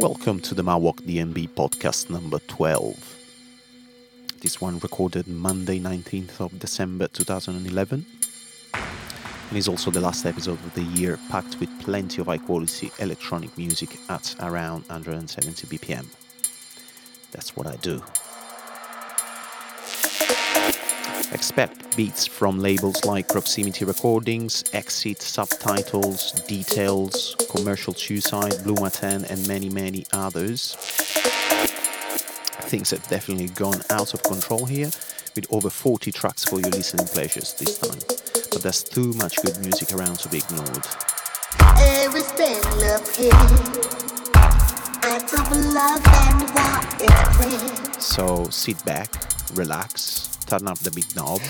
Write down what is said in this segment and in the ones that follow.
Welcome to the Mawok DMB podcast number 12. This one recorded Monday 19th of December 2011 and is also the last episode of the year packed with plenty of high quality electronic music at around 170 BPM. That's what I do. Expect beats from labels like Proximity Recordings, Exit, Subtitles, Details, Commercial Suicide, Blu Mar Ten, and many, many others. Things have definitely gone out of control here, with over 40 tracks for your listening pleasures this time. But there's too much good music around to be ignored. So sit back, relax, turn up the big knob.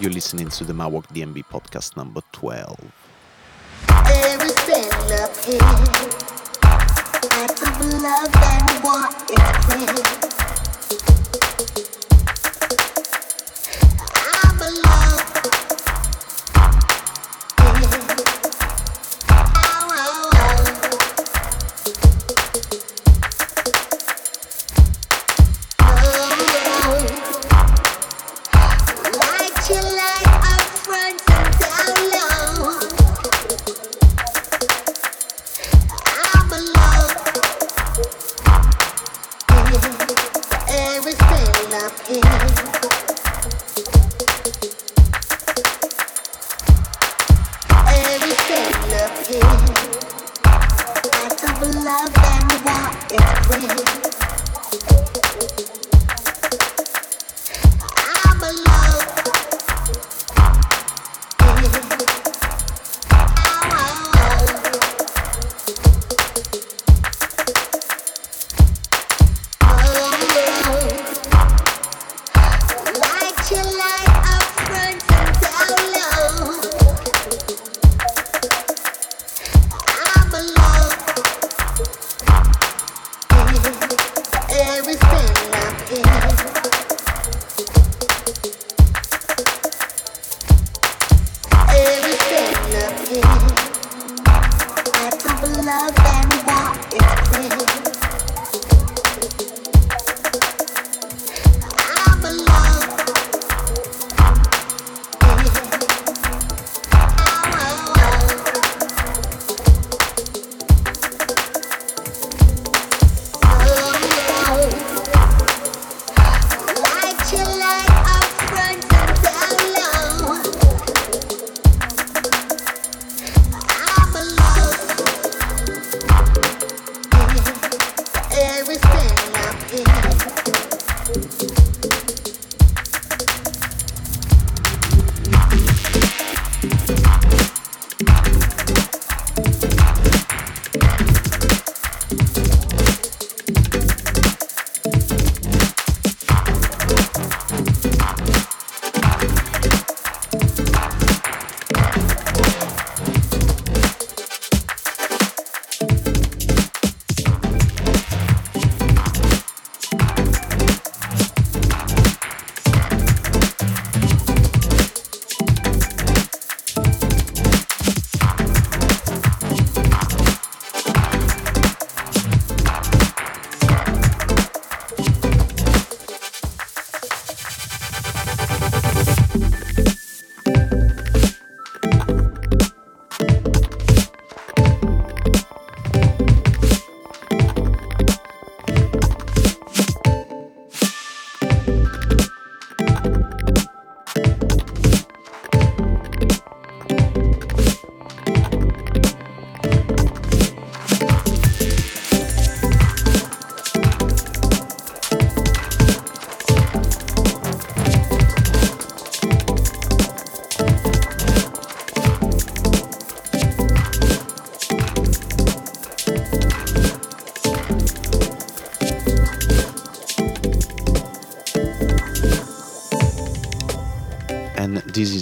You're listening to the Mawok DMB podcast number 12.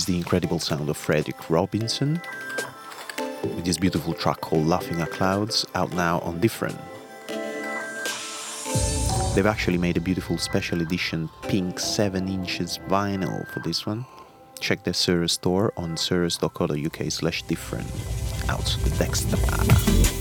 The incredible sound of Frederick Robinson with this beautiful track called Laughing at Clouds, out now on Different. They've actually made a beautiful special edition pink 7 inches vinyl for this one. check the Surus store on surus.co.uk slash different. Out the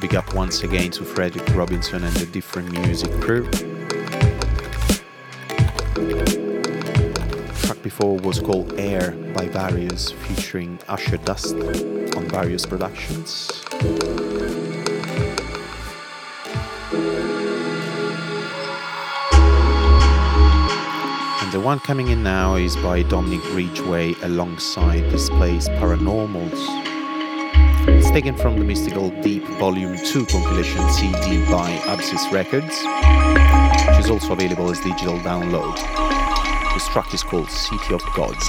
Dexter. once again to Frederick Robinson and the different music crew. The track before was called Air by Various, featuring Usher Dust on Various Productions. And the one coming in now is by Dominic Ridgway alongside Displays Paranormals. It's taken from the Mystical Deep Volume 2 compilation CD by Abscess Records, which is also available as digital download. This track is called City of Gods.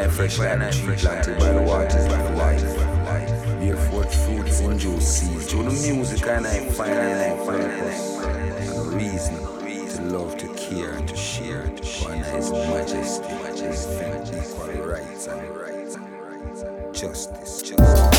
night, fresh like night, treat planted by the waters of life. Bear forth fruits and juice seeds. Through the music and I find I purpose and reason to love, to care, and to share. One is majesty, majesty, equal rights and justice, justice.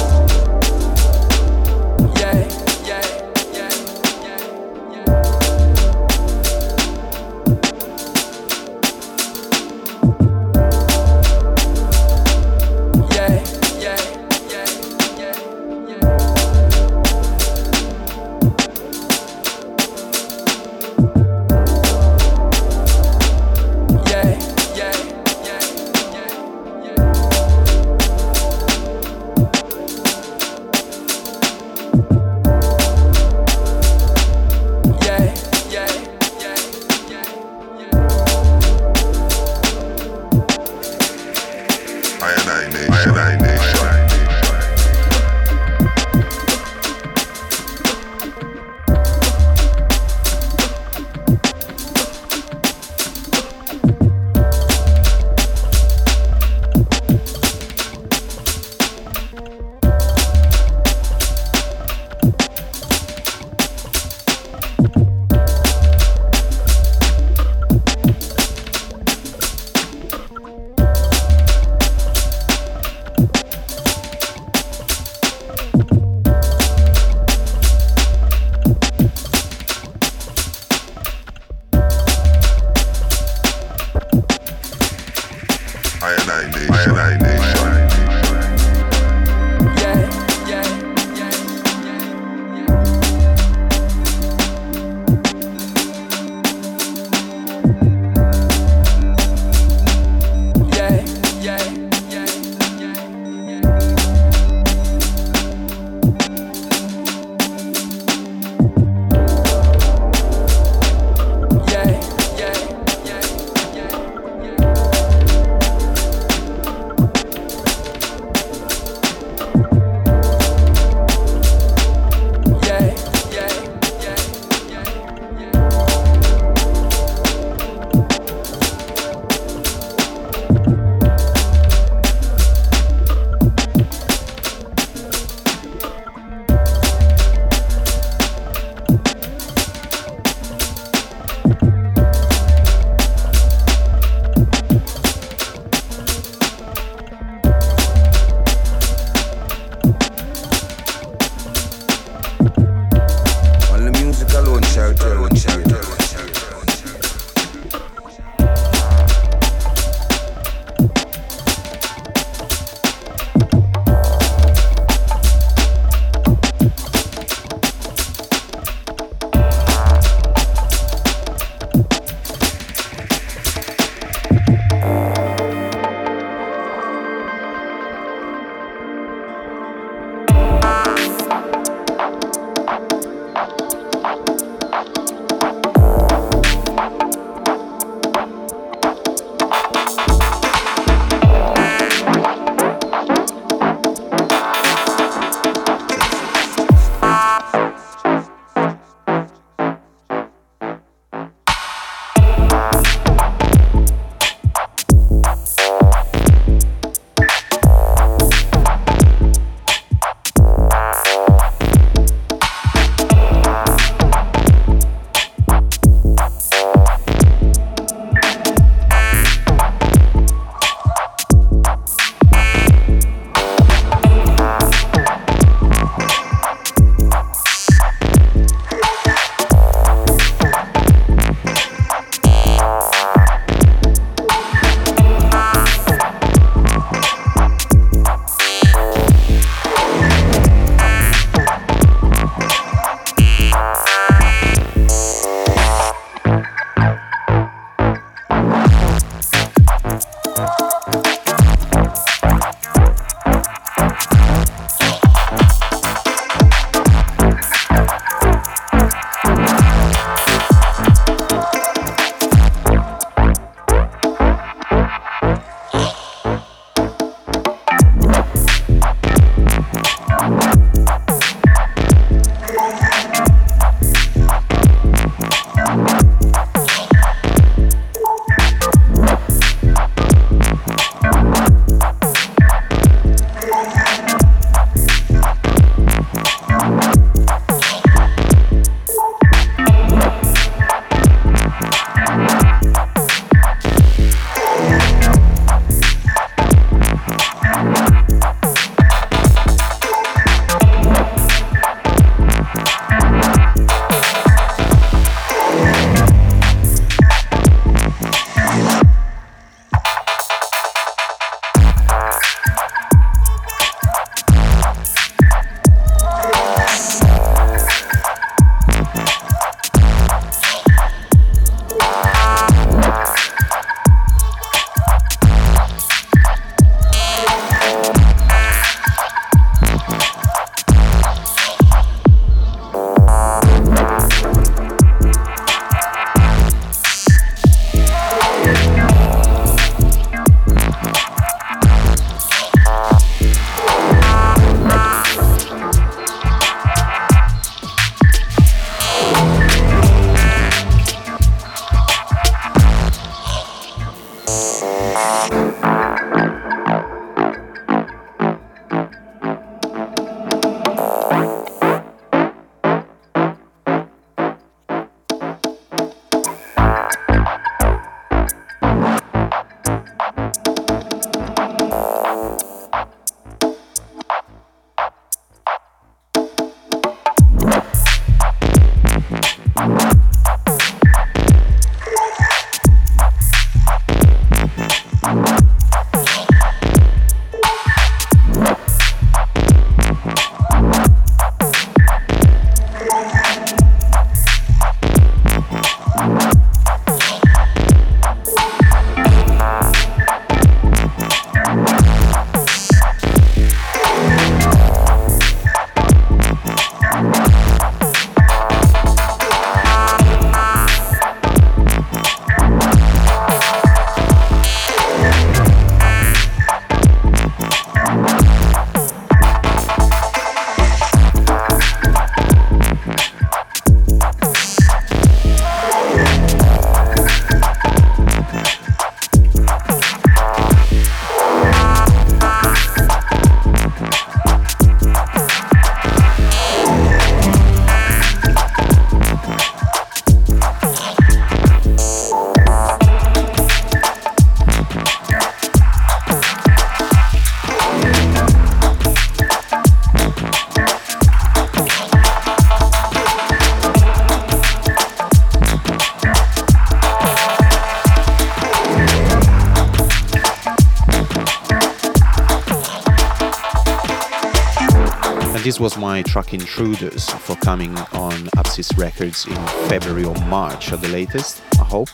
My track Intruders for coming on Apsis Records in February or March at the latest, I hope.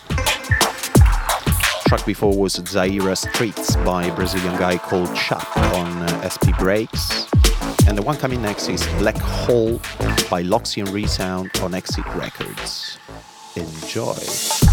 Track before was Zaira Streets by a Brazilian guy called Chap on uh, SP Breaks. And the one coming next is Black Hole by Loxy and Resound on Exit Records. Enjoy.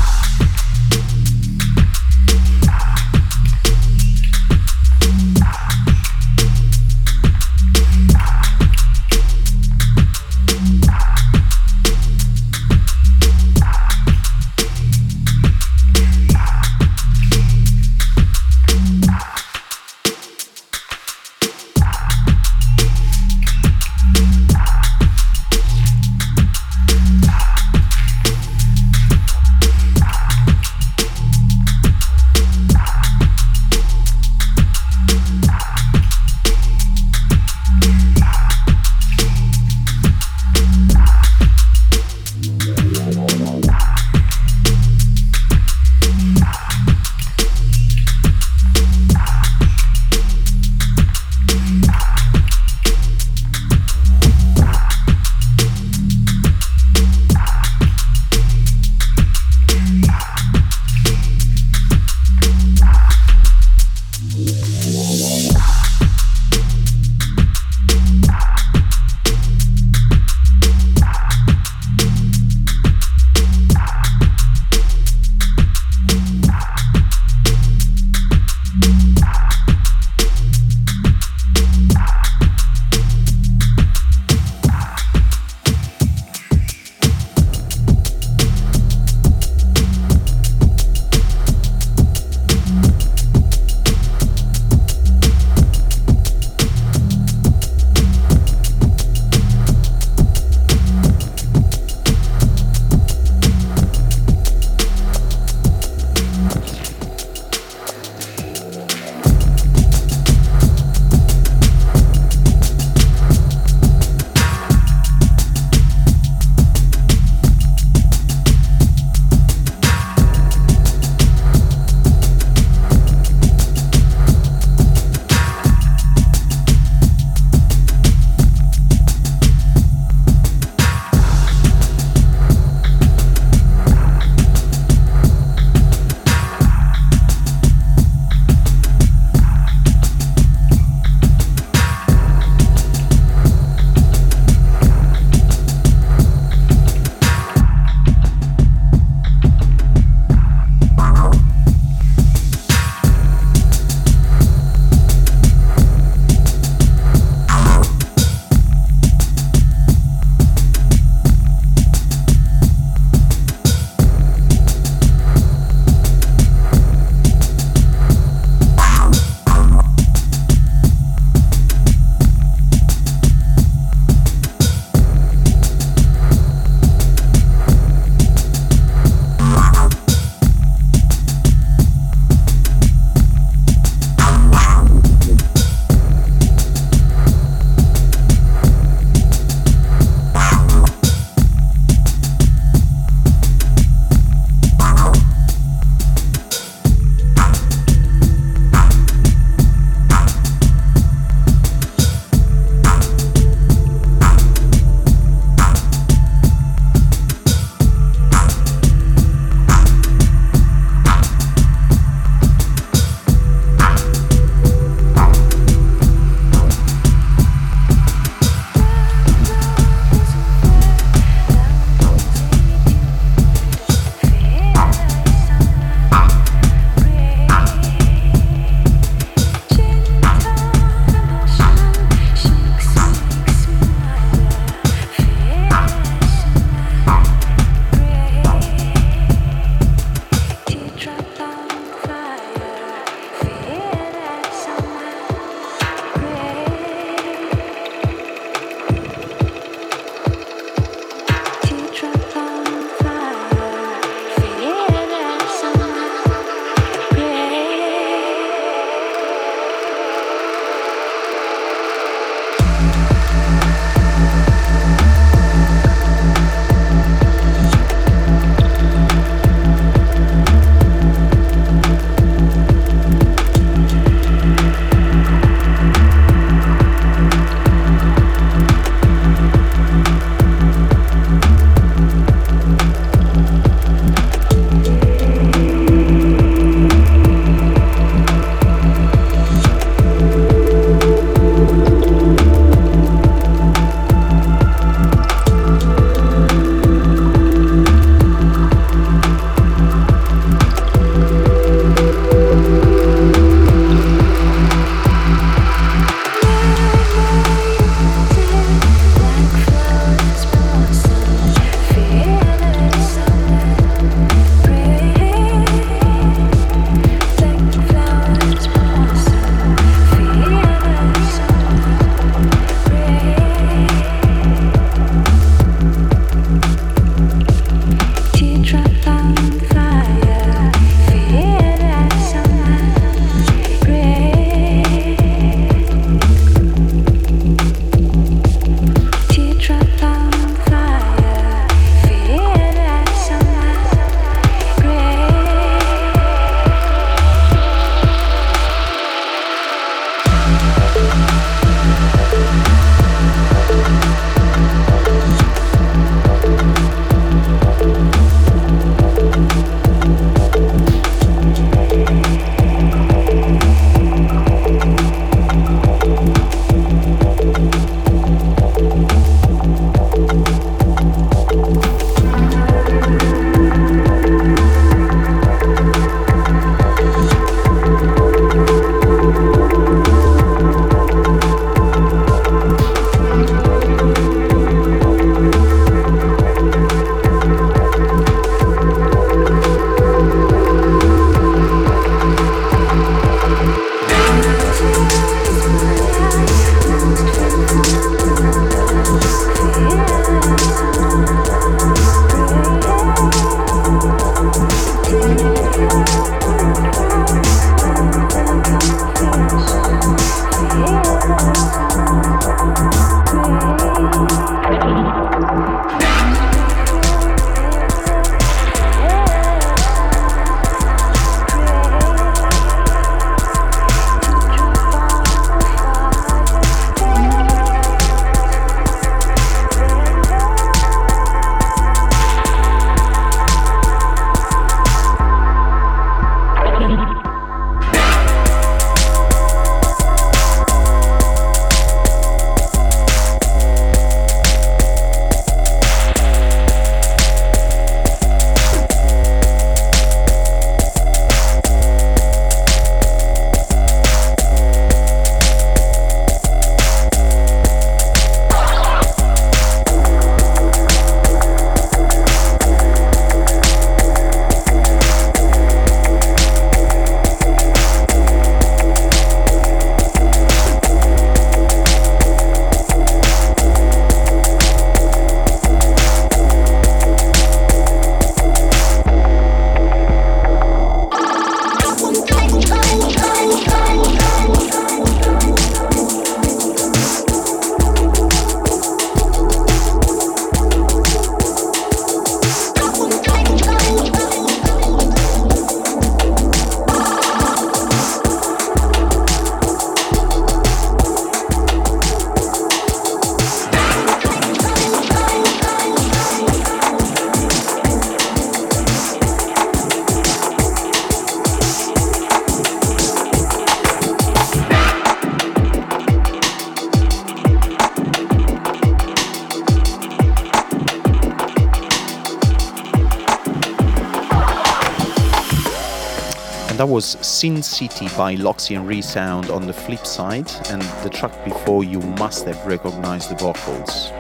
Was Sin City by Loxy and Resound on the flip side, and the track before you must have recognized the vocals.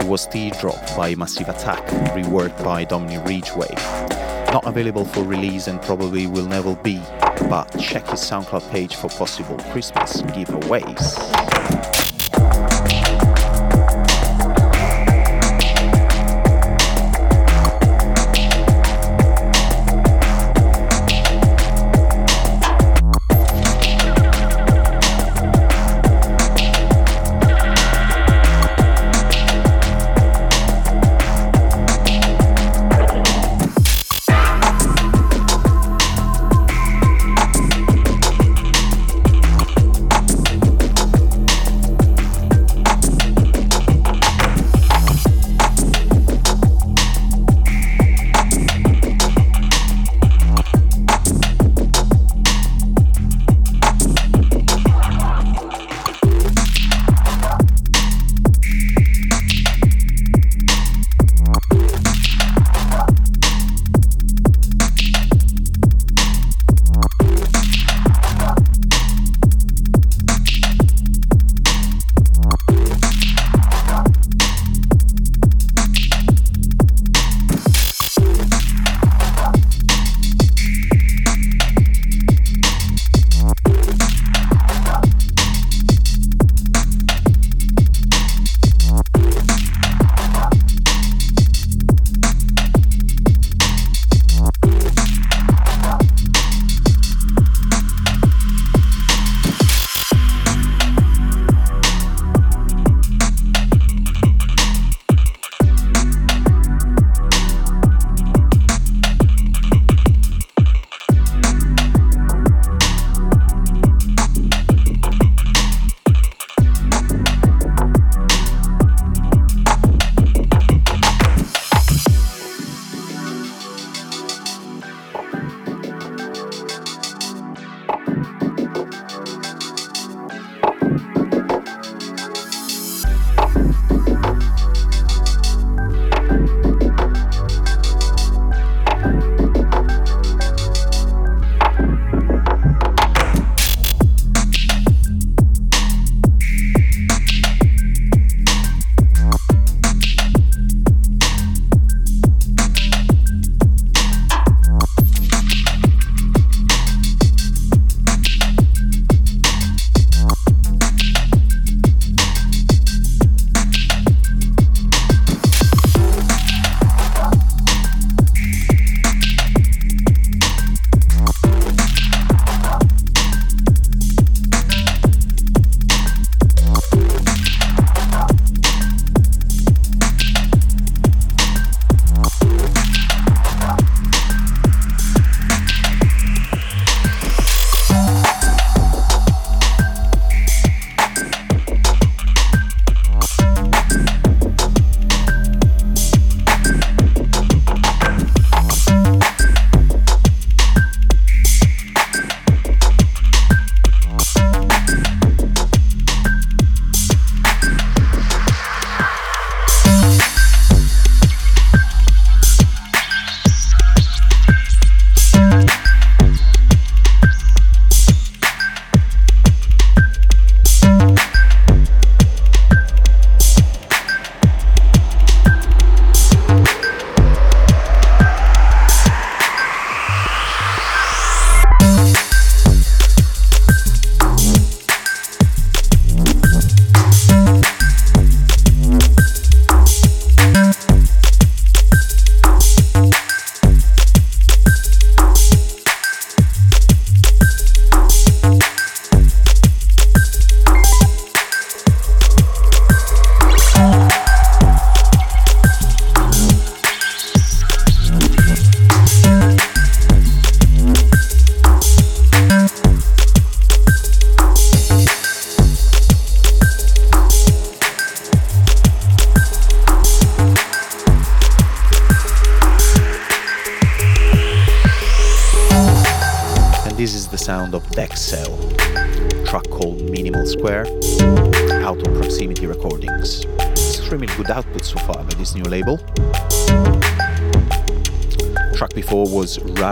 It was Teardrop by Massive Attack, reworked by Dominic Ridgway. Not available for release and probably will never be, but check his SoundCloud page for possible Christmas giveaways.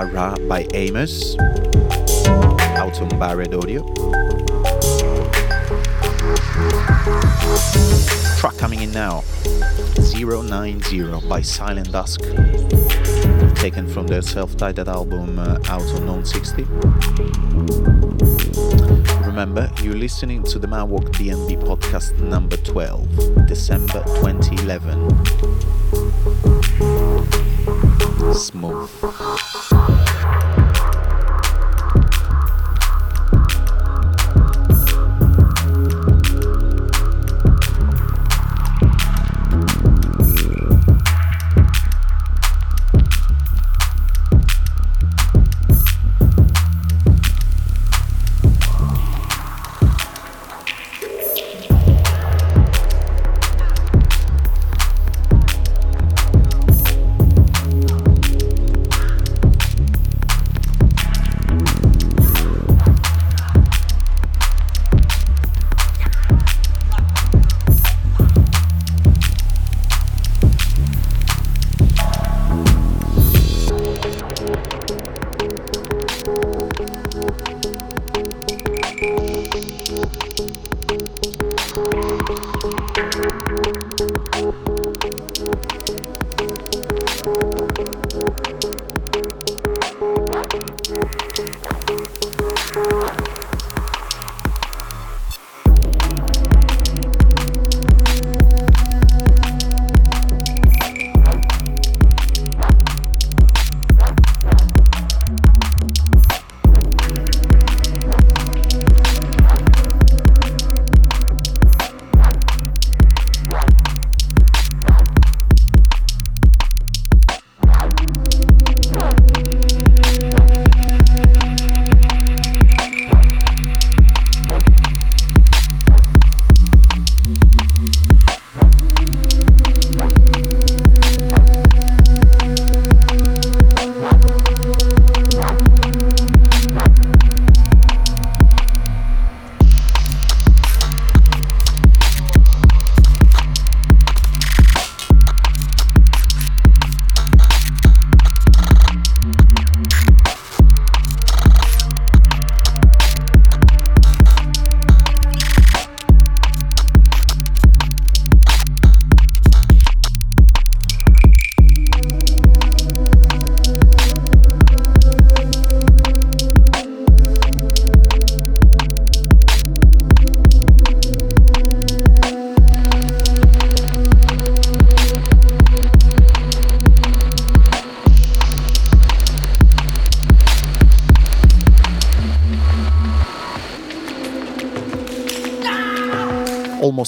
By Amos, out on Barred Audio. Track coming in now 090 by Silent Dusk, taken from their self titled album uh, out on Non 60. Remember, you're listening to the Manwalk DNB podcast number 12, December 2011. Smooth.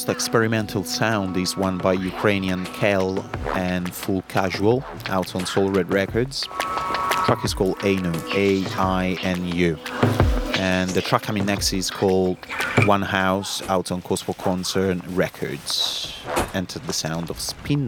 Experimental sound is one by Ukrainian Kel and Full Casual out on Soul Red Records. The track is called Ainu, A I N U. And the track coming next is called One House out on Cosmo Concern Records. Entered the sound of Spin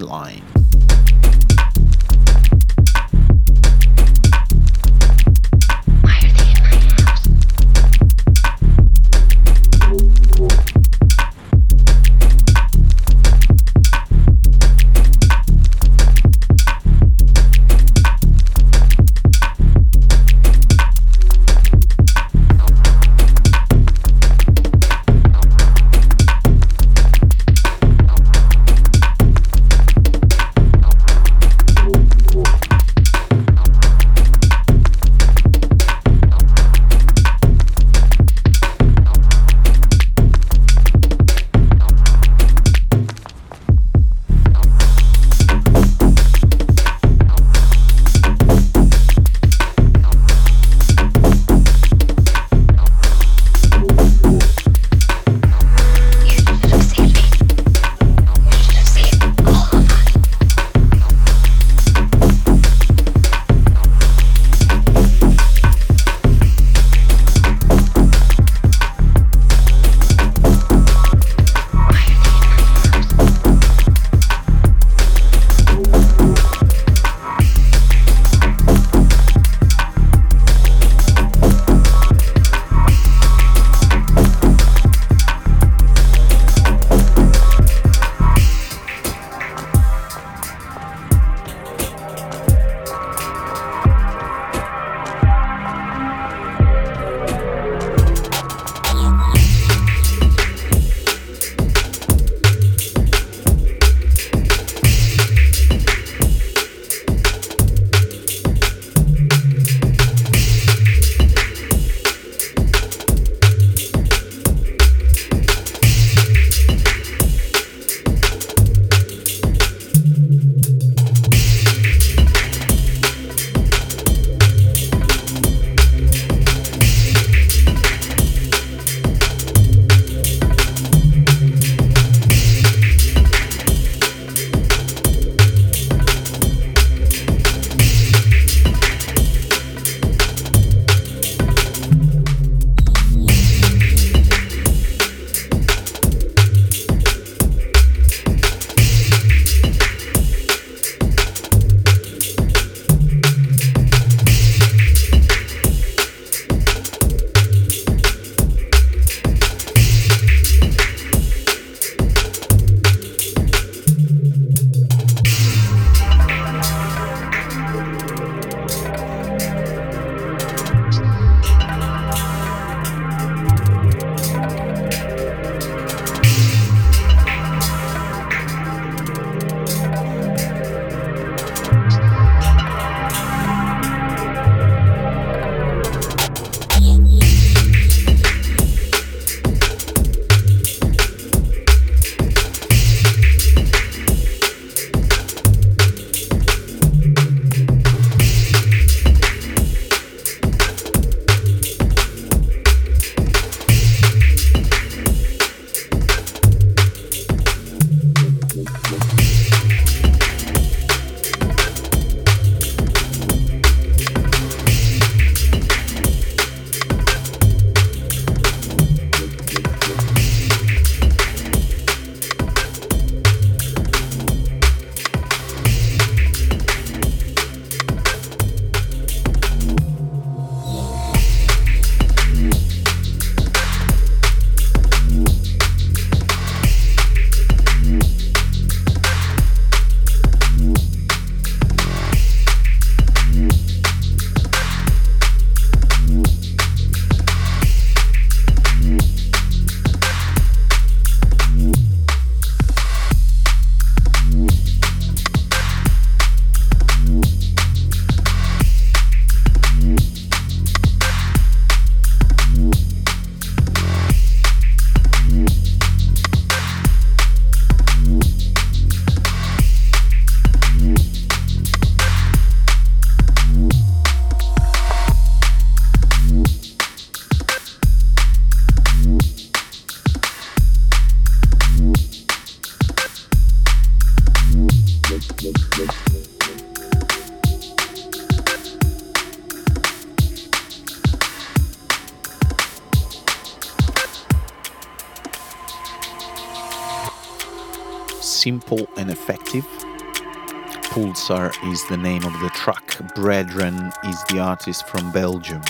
is the name of the track, Brethren is the artist from Belgium,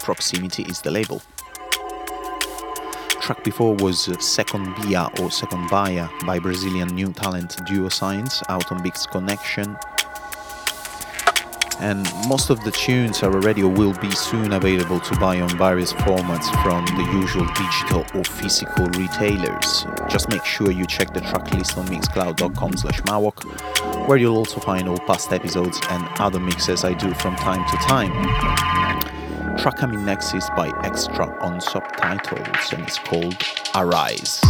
Proximity is the label. Track before was uh, Second Bia or Second Baya by Brazilian new talent Duo Science out on Beats Connection and most of the tunes are already or will be soon available to buy on various formats from the usual digital or physical retailers. Just make sure you check the track list on mixcloud.com slash mawok, where you'll also find all past episodes and other mixes I do from time to time. Track coming next is by Extra on subtitles and it's called Arise.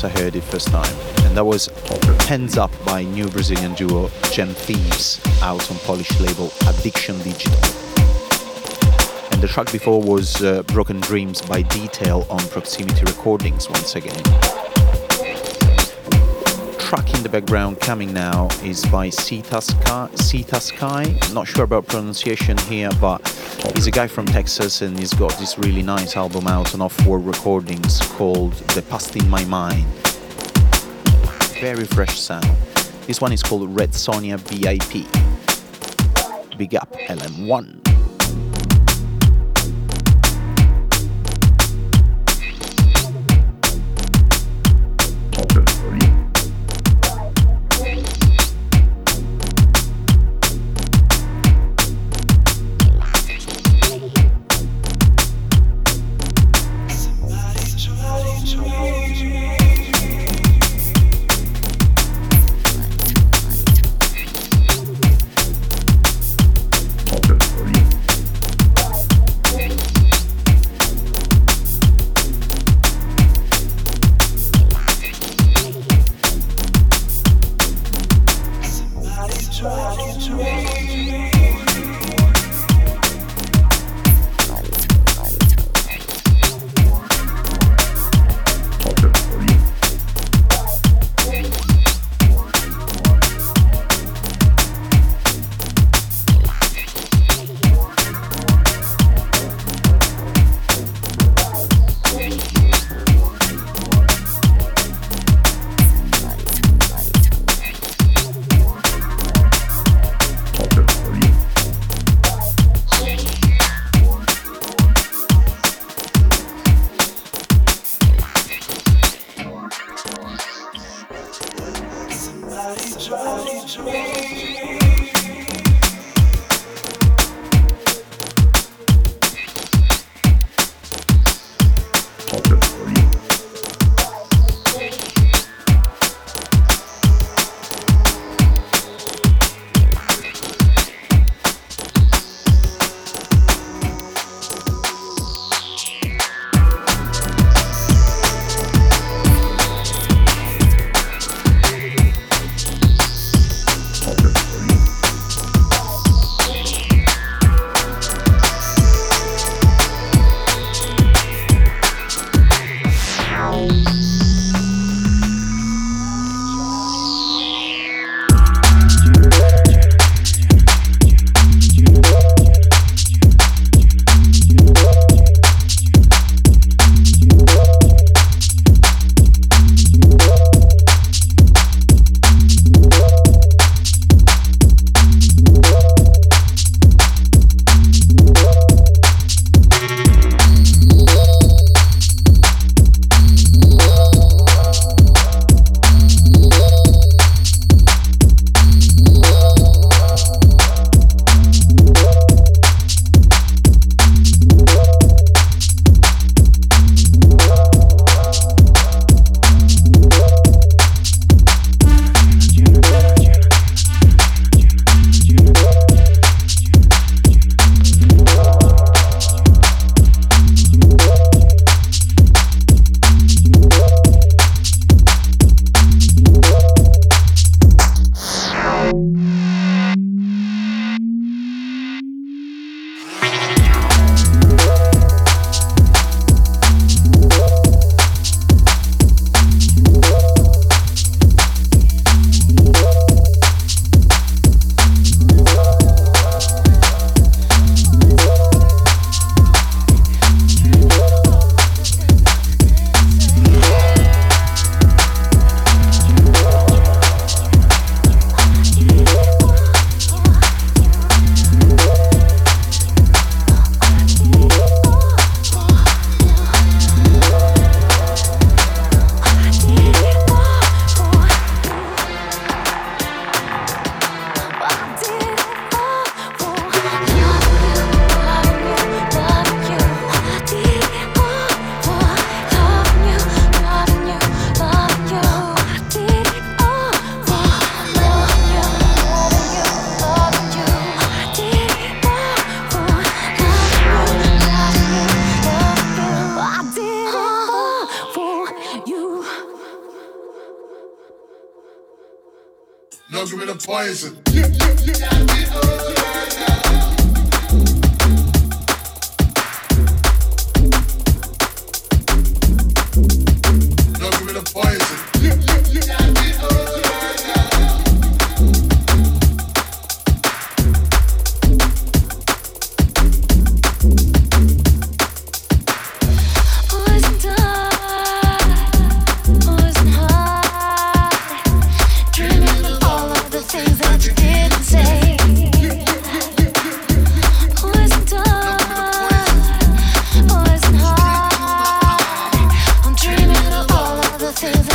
Since I heard it first time, and that was Hands Up by new Brazilian duo Gem Thieves out on Polish label Addiction Digital. And the track before was uh, Broken Dreams by Detail on Proximity Recordings once again track in the background coming now is by Sita Sky. Sky. Not sure about pronunciation here, but he's a guy from Texas and he's got this really nice album out on Off World Recordings called The Past in My Mind. Very fresh sound. This one is called Red Sonia VIP. Big up LM1.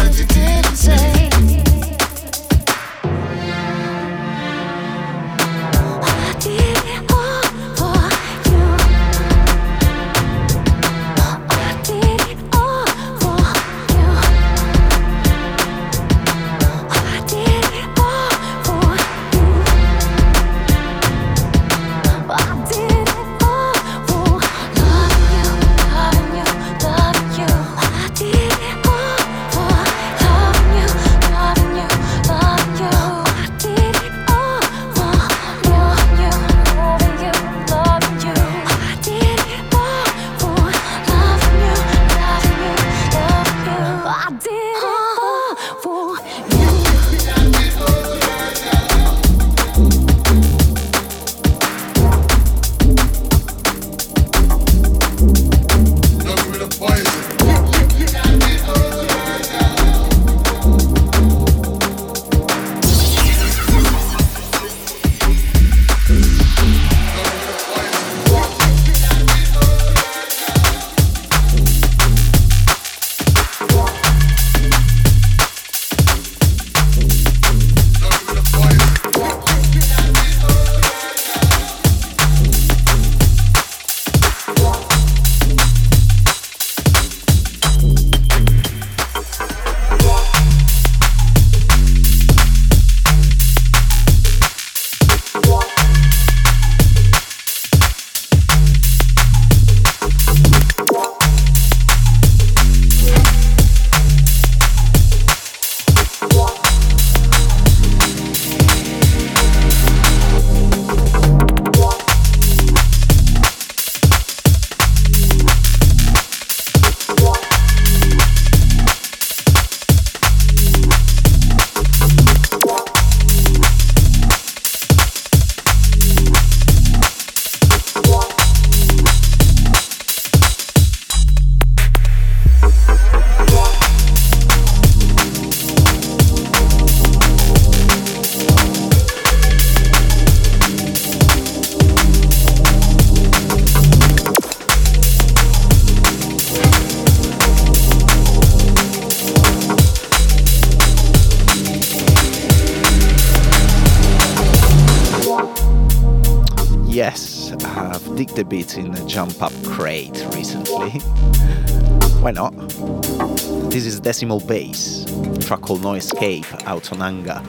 what you didn't say. A bit in the Jump Up Crate recently. Why not? This is Decimal Bass, track called No Escape, out on Anger.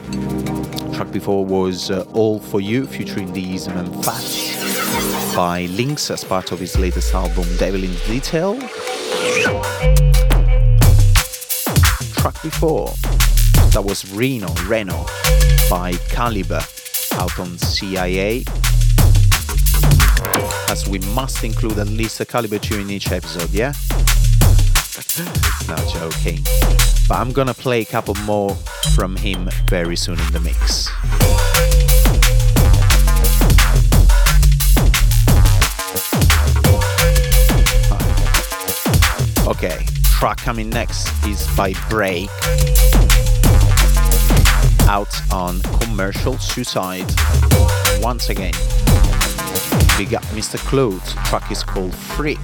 Track before was uh, All For You, featuring the and Fat by Lynx as part of his latest album Devil in Detail. Track before, that was Reno, Reno by Calibre, out on CIA as we must include at least a Calibre tune in each episode, yeah? no joking. But I'm gonna play a couple more from him very soon in the mix. Okay, track coming next is by Break. Out on Commercial Suicide. Once again. We got Mr. Clothes. Track is called Freak.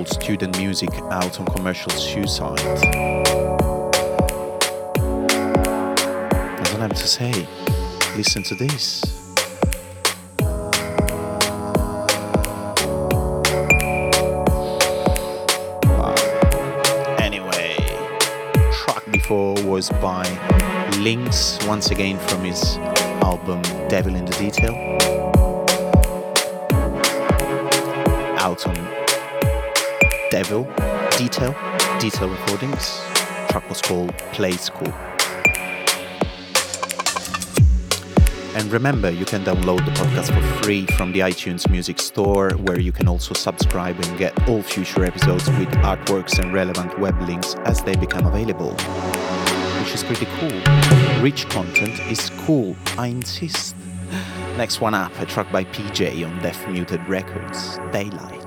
Called Student Music out on Commercial Suicide. I don't have to say, listen to this. Anyway, track before was by Lynx, once again from his album Devil in the Detail. Out on Devil Detail, Detail Recordings. track was called Play School. And remember, you can download the podcast for free from the iTunes Music Store, where you can also subscribe and get all future episodes with artworks and relevant web links as they become available. Which is pretty cool. Rich content is cool, I insist. Next one up, a track by PJ on Deaf Muted Records, Daylight.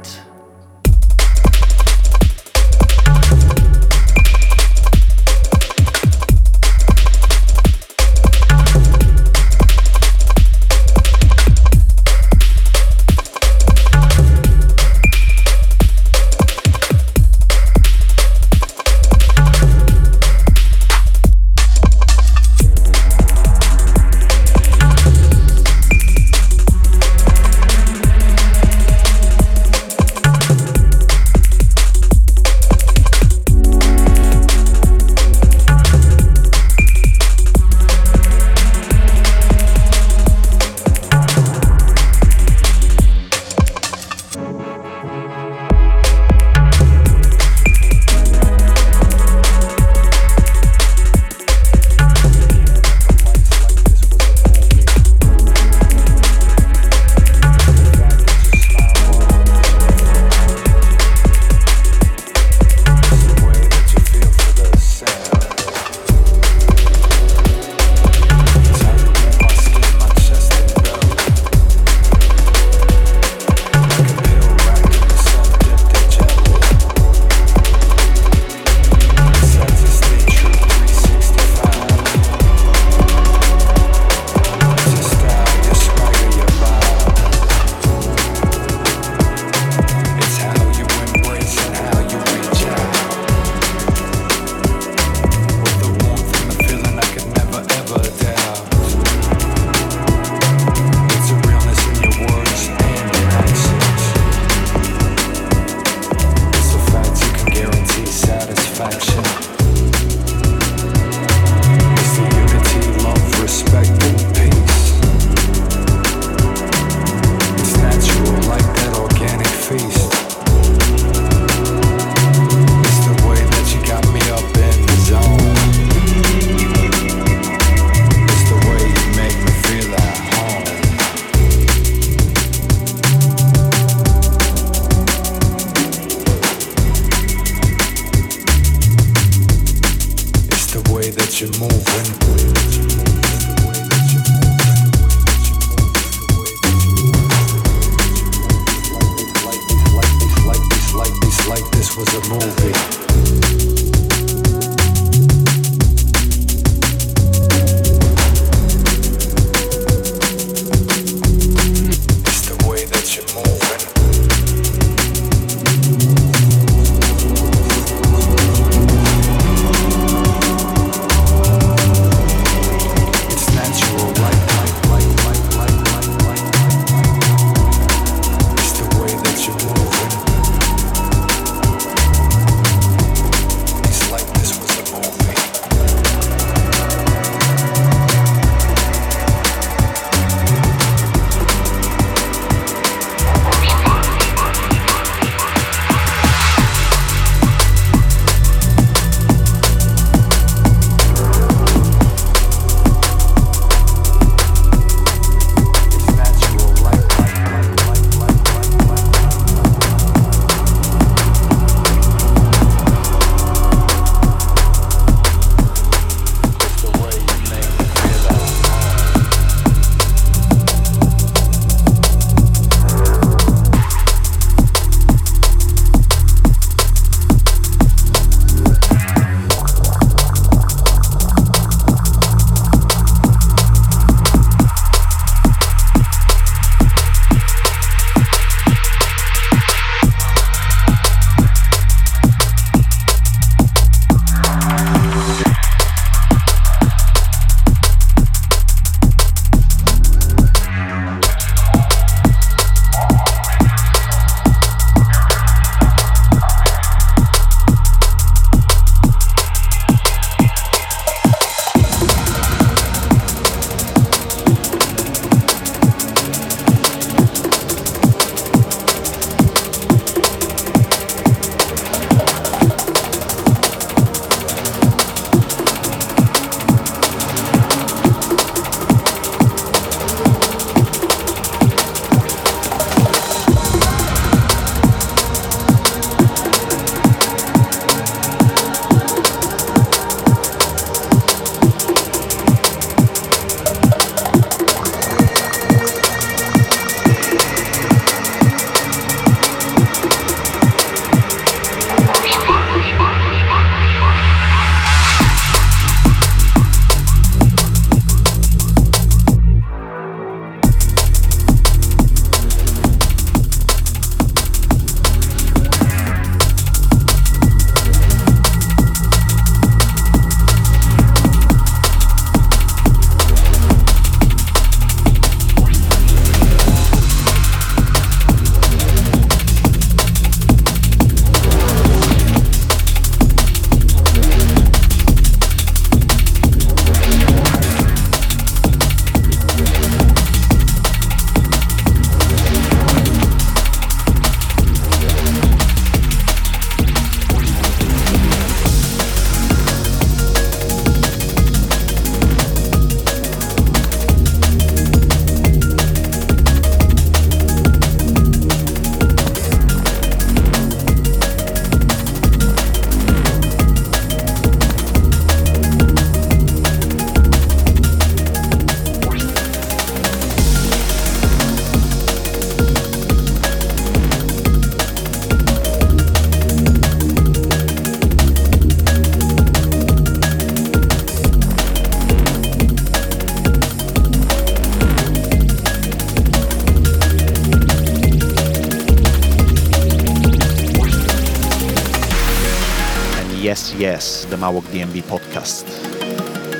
Mawok DNB podcast.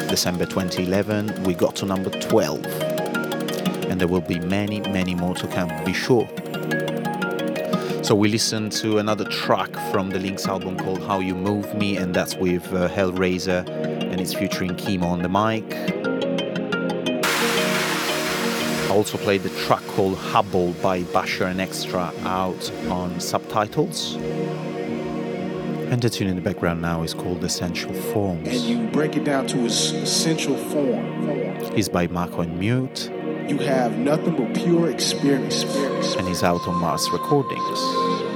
December 2011, we got to number 12. And there will be many, many more to come, be sure. So we listened to another track from the Lynx album called How You Move Me, and that's with uh, Hellraiser, and it's featuring Kemo on the mic. I also played the track called Hubble by Basher and Extra out on subtitles. And the tune in the background now is called Essential Forms. and you break it down to its essential form. It's by Marco and Mute You have nothing but pure experience. experience. and is out on Mars Recordings.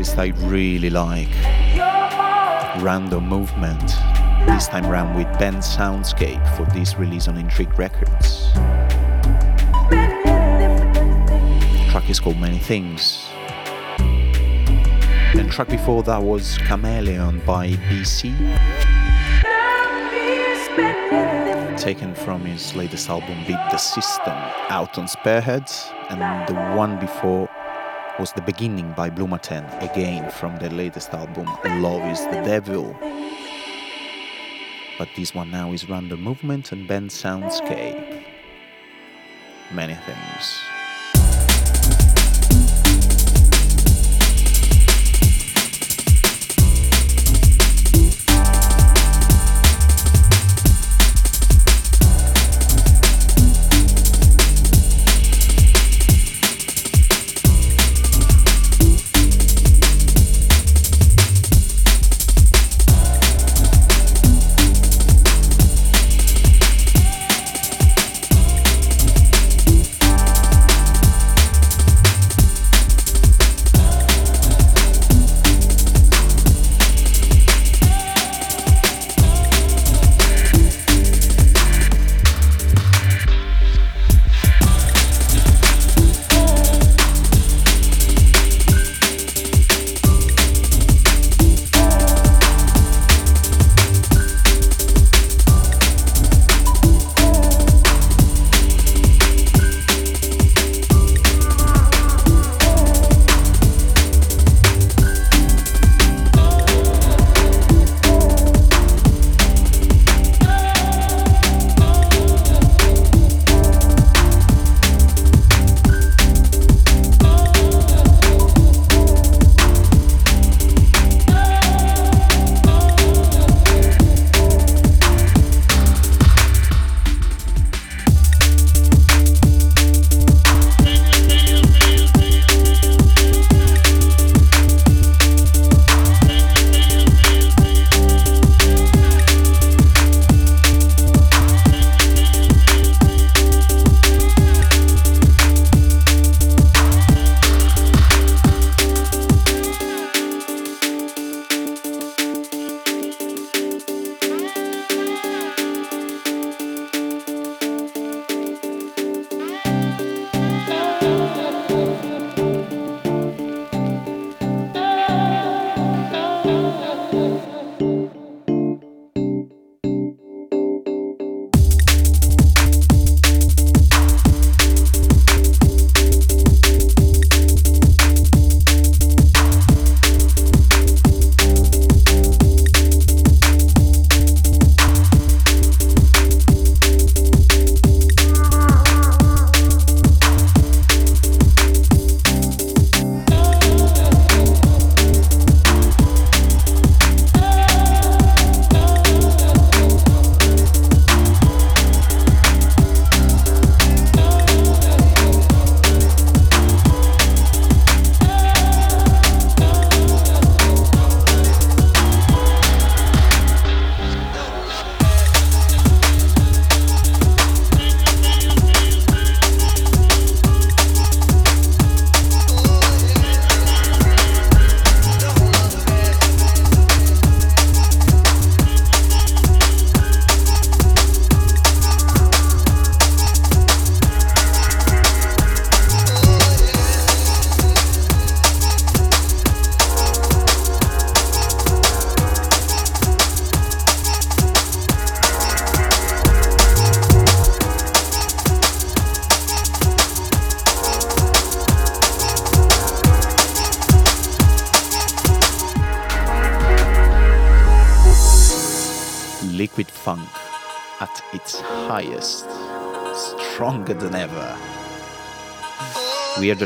Artist I really like. Random Movement. This time around with Ben Soundscape for this release on Intrigue Records. Track is called Many Things. And track before that was Chameleon by BCee. Taken from his latest album Beat the System out on Spearheads. And the one before was The Beginning by Blu Mar Ten, again from their latest album Love is the Devil. But this one now is Random Movement and Ben Soundscape. Many things.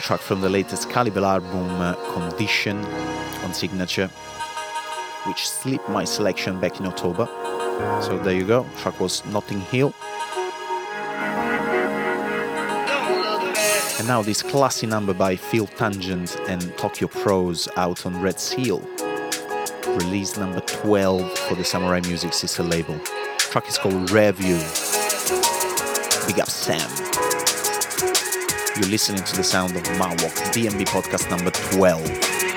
Track from the latest Calibre album, uh, Condition, on Signature, which slipped my selection back in October. So there you go. Track was Notting Hill. And now this classy number by Phil Tangent and Tokyo Prose out on Red Seal. Release number 12 for the Samurai Music sister label. track is called Review. Big up Sam. You're listening to the sound of Mawok, DNB podcast number 12.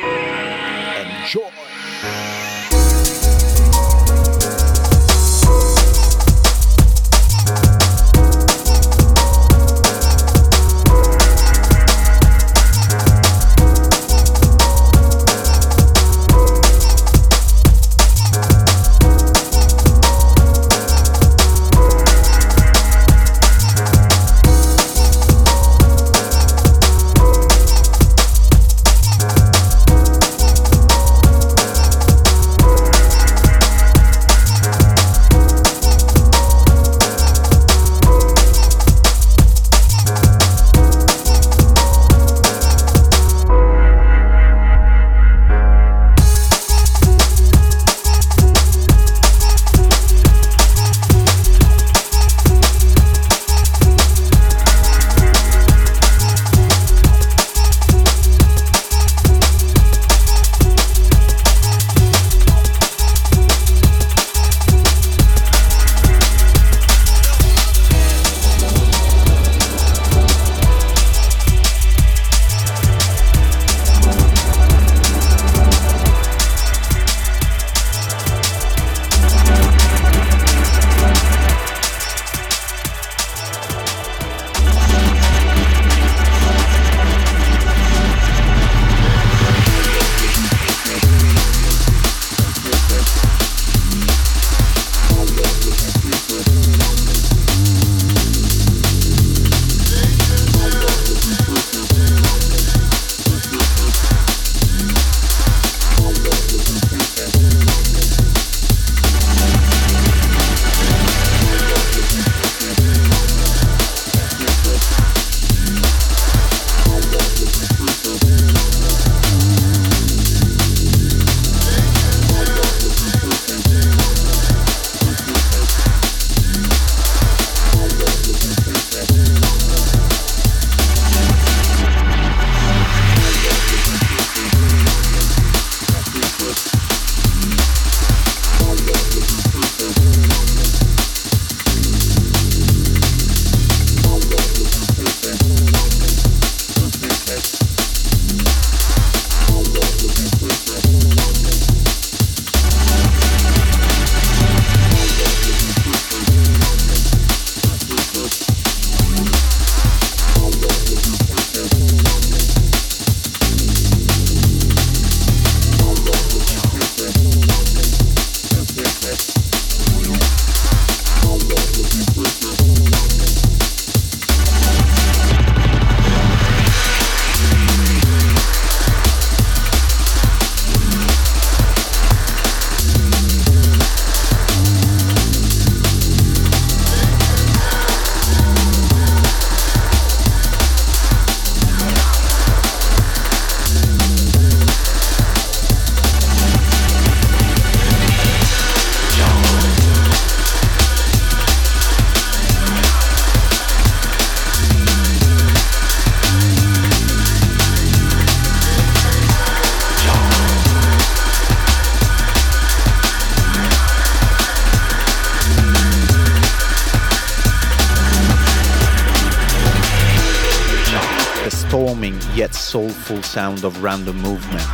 Sound of random movement.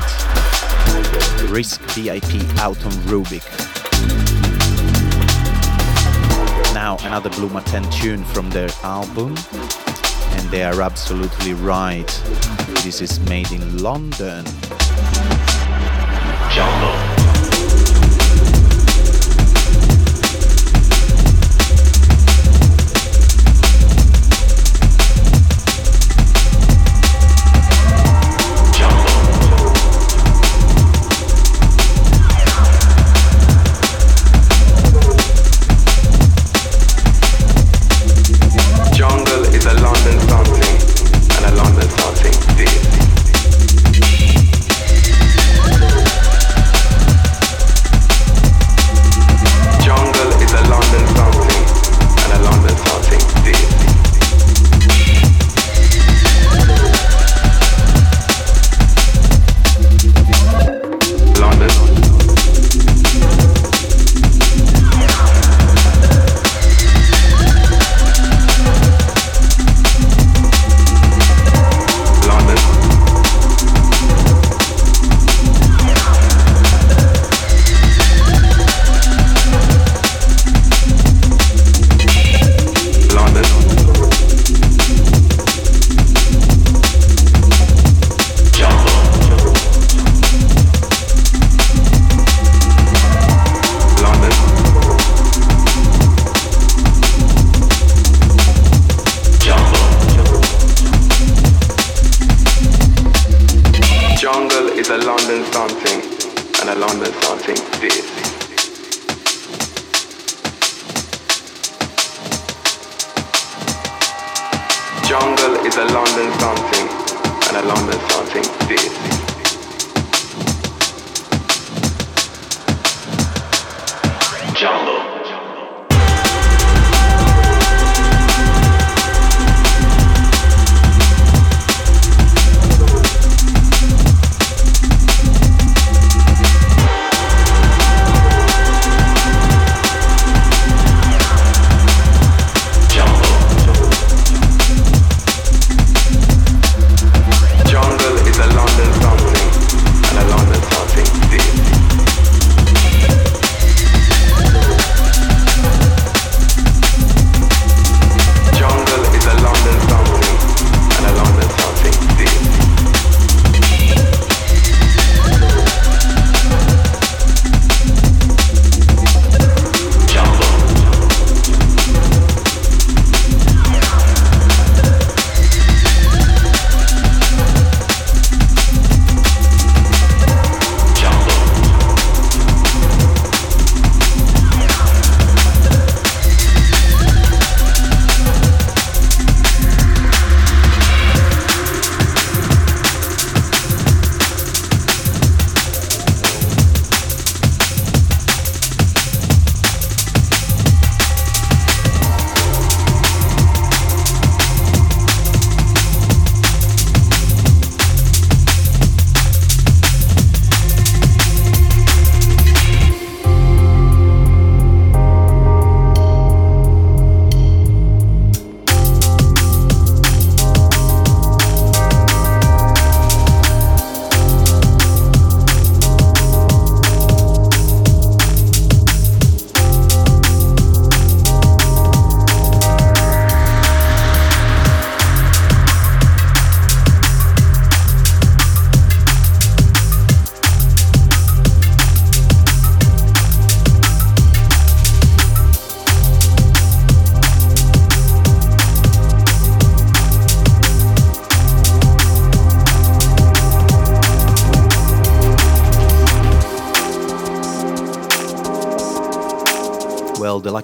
Risk VIP out on Rubik. Now another Blu Mar Ten tune from their album, and they are absolutely right. This is made in London. Jungle.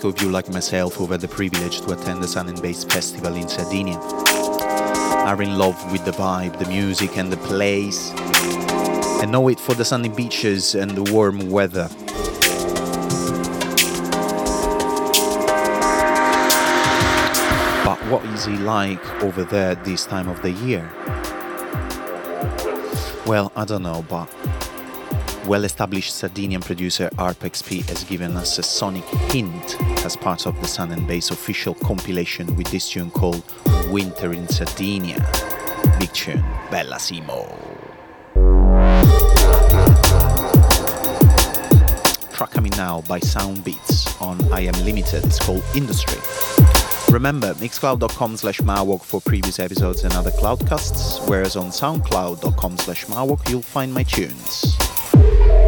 Of you like myself who've had the privilege to attend the Sun and Bass Festival in Sardinia are in love with the vibe, the music and the place and know it for the sunny beaches and the warm weather. But what is it like over there this time of the year? Well, I don't know, but well established Sardinian producer ARPXP has given us a sonic hint as part of the Sun and Bass official compilation with this tune called Winter in Sardinia. big tune, Bella Simo. Track coming now by Sound Beats on I Am Limited. It's called Industry. Remember, mixcloud.com slash marwalk for previous episodes and other cloudcasts, whereas on soundcloud.com slash marwalk you'll find my tunes.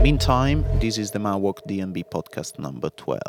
Meantime, this is the Marwalk DNB podcast number 12.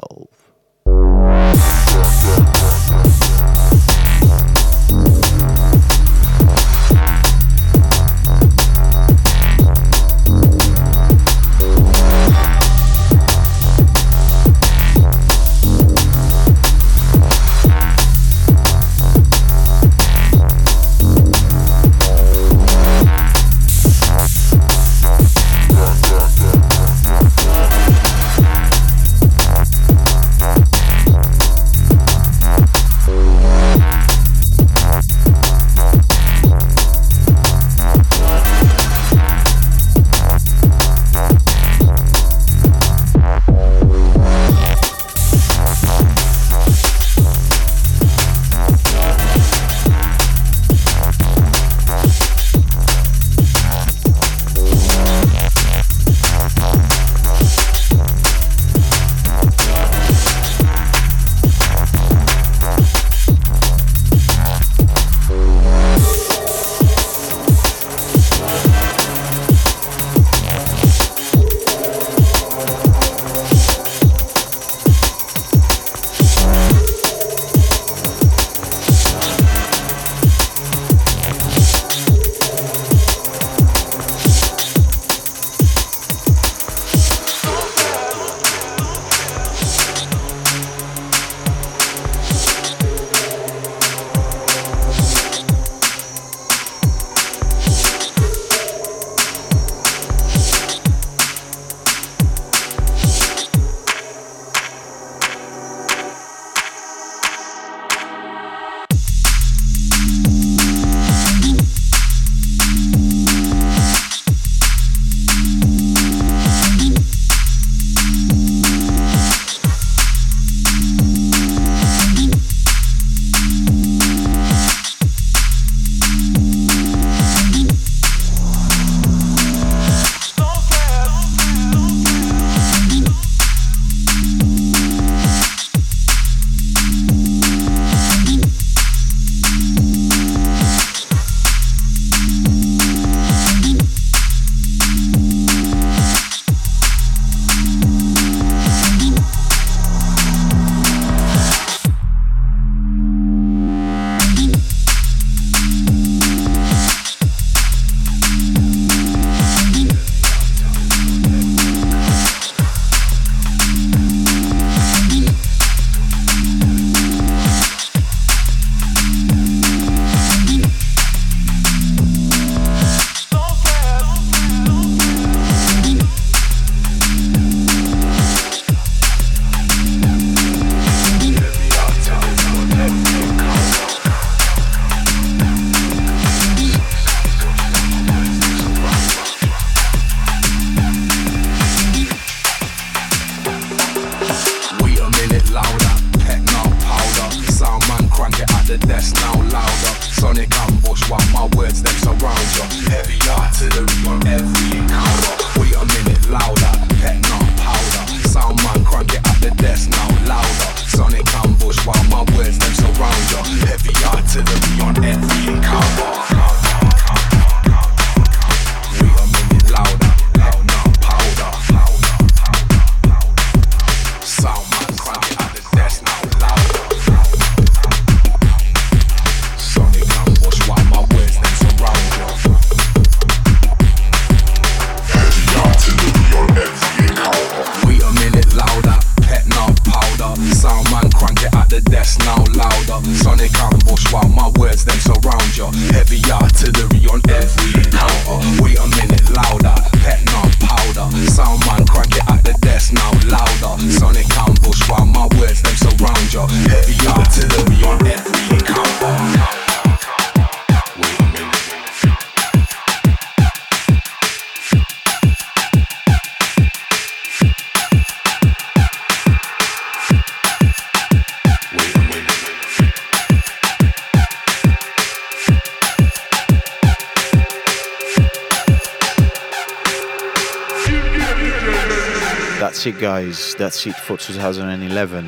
That's it. For 2011.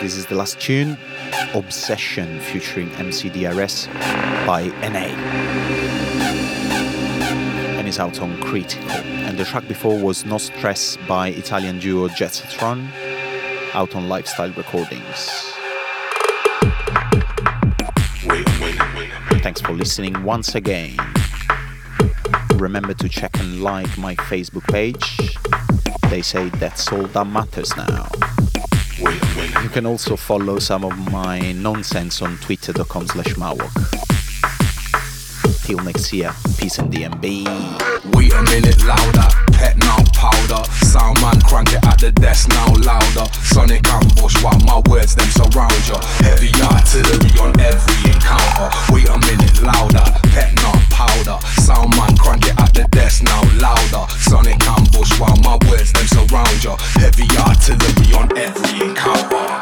This is the last tune Obsession featuring MCDRS by Enei. And it's out on Critical. And the track before was No Stress by Italian duo Jetsetron, out on Lifestyle Recordings. Thanks for listening once again. Remember to check and like my Facebook page. They say that's all that matters now. You can also follow some of my nonsense on twitter.com slash marwalk. Till next year, peace and DNB. Wait a minute louder, pet now powder. Sound man crank it at the desk now louder. Sonic ambush while my words them surround you. Heavy artillery on every encounter. Wait a minute louder, pet now powder. Sound man crank it at the desk now louder. Sonic ambush while my words them surround you. Heavy artillery on every encounter.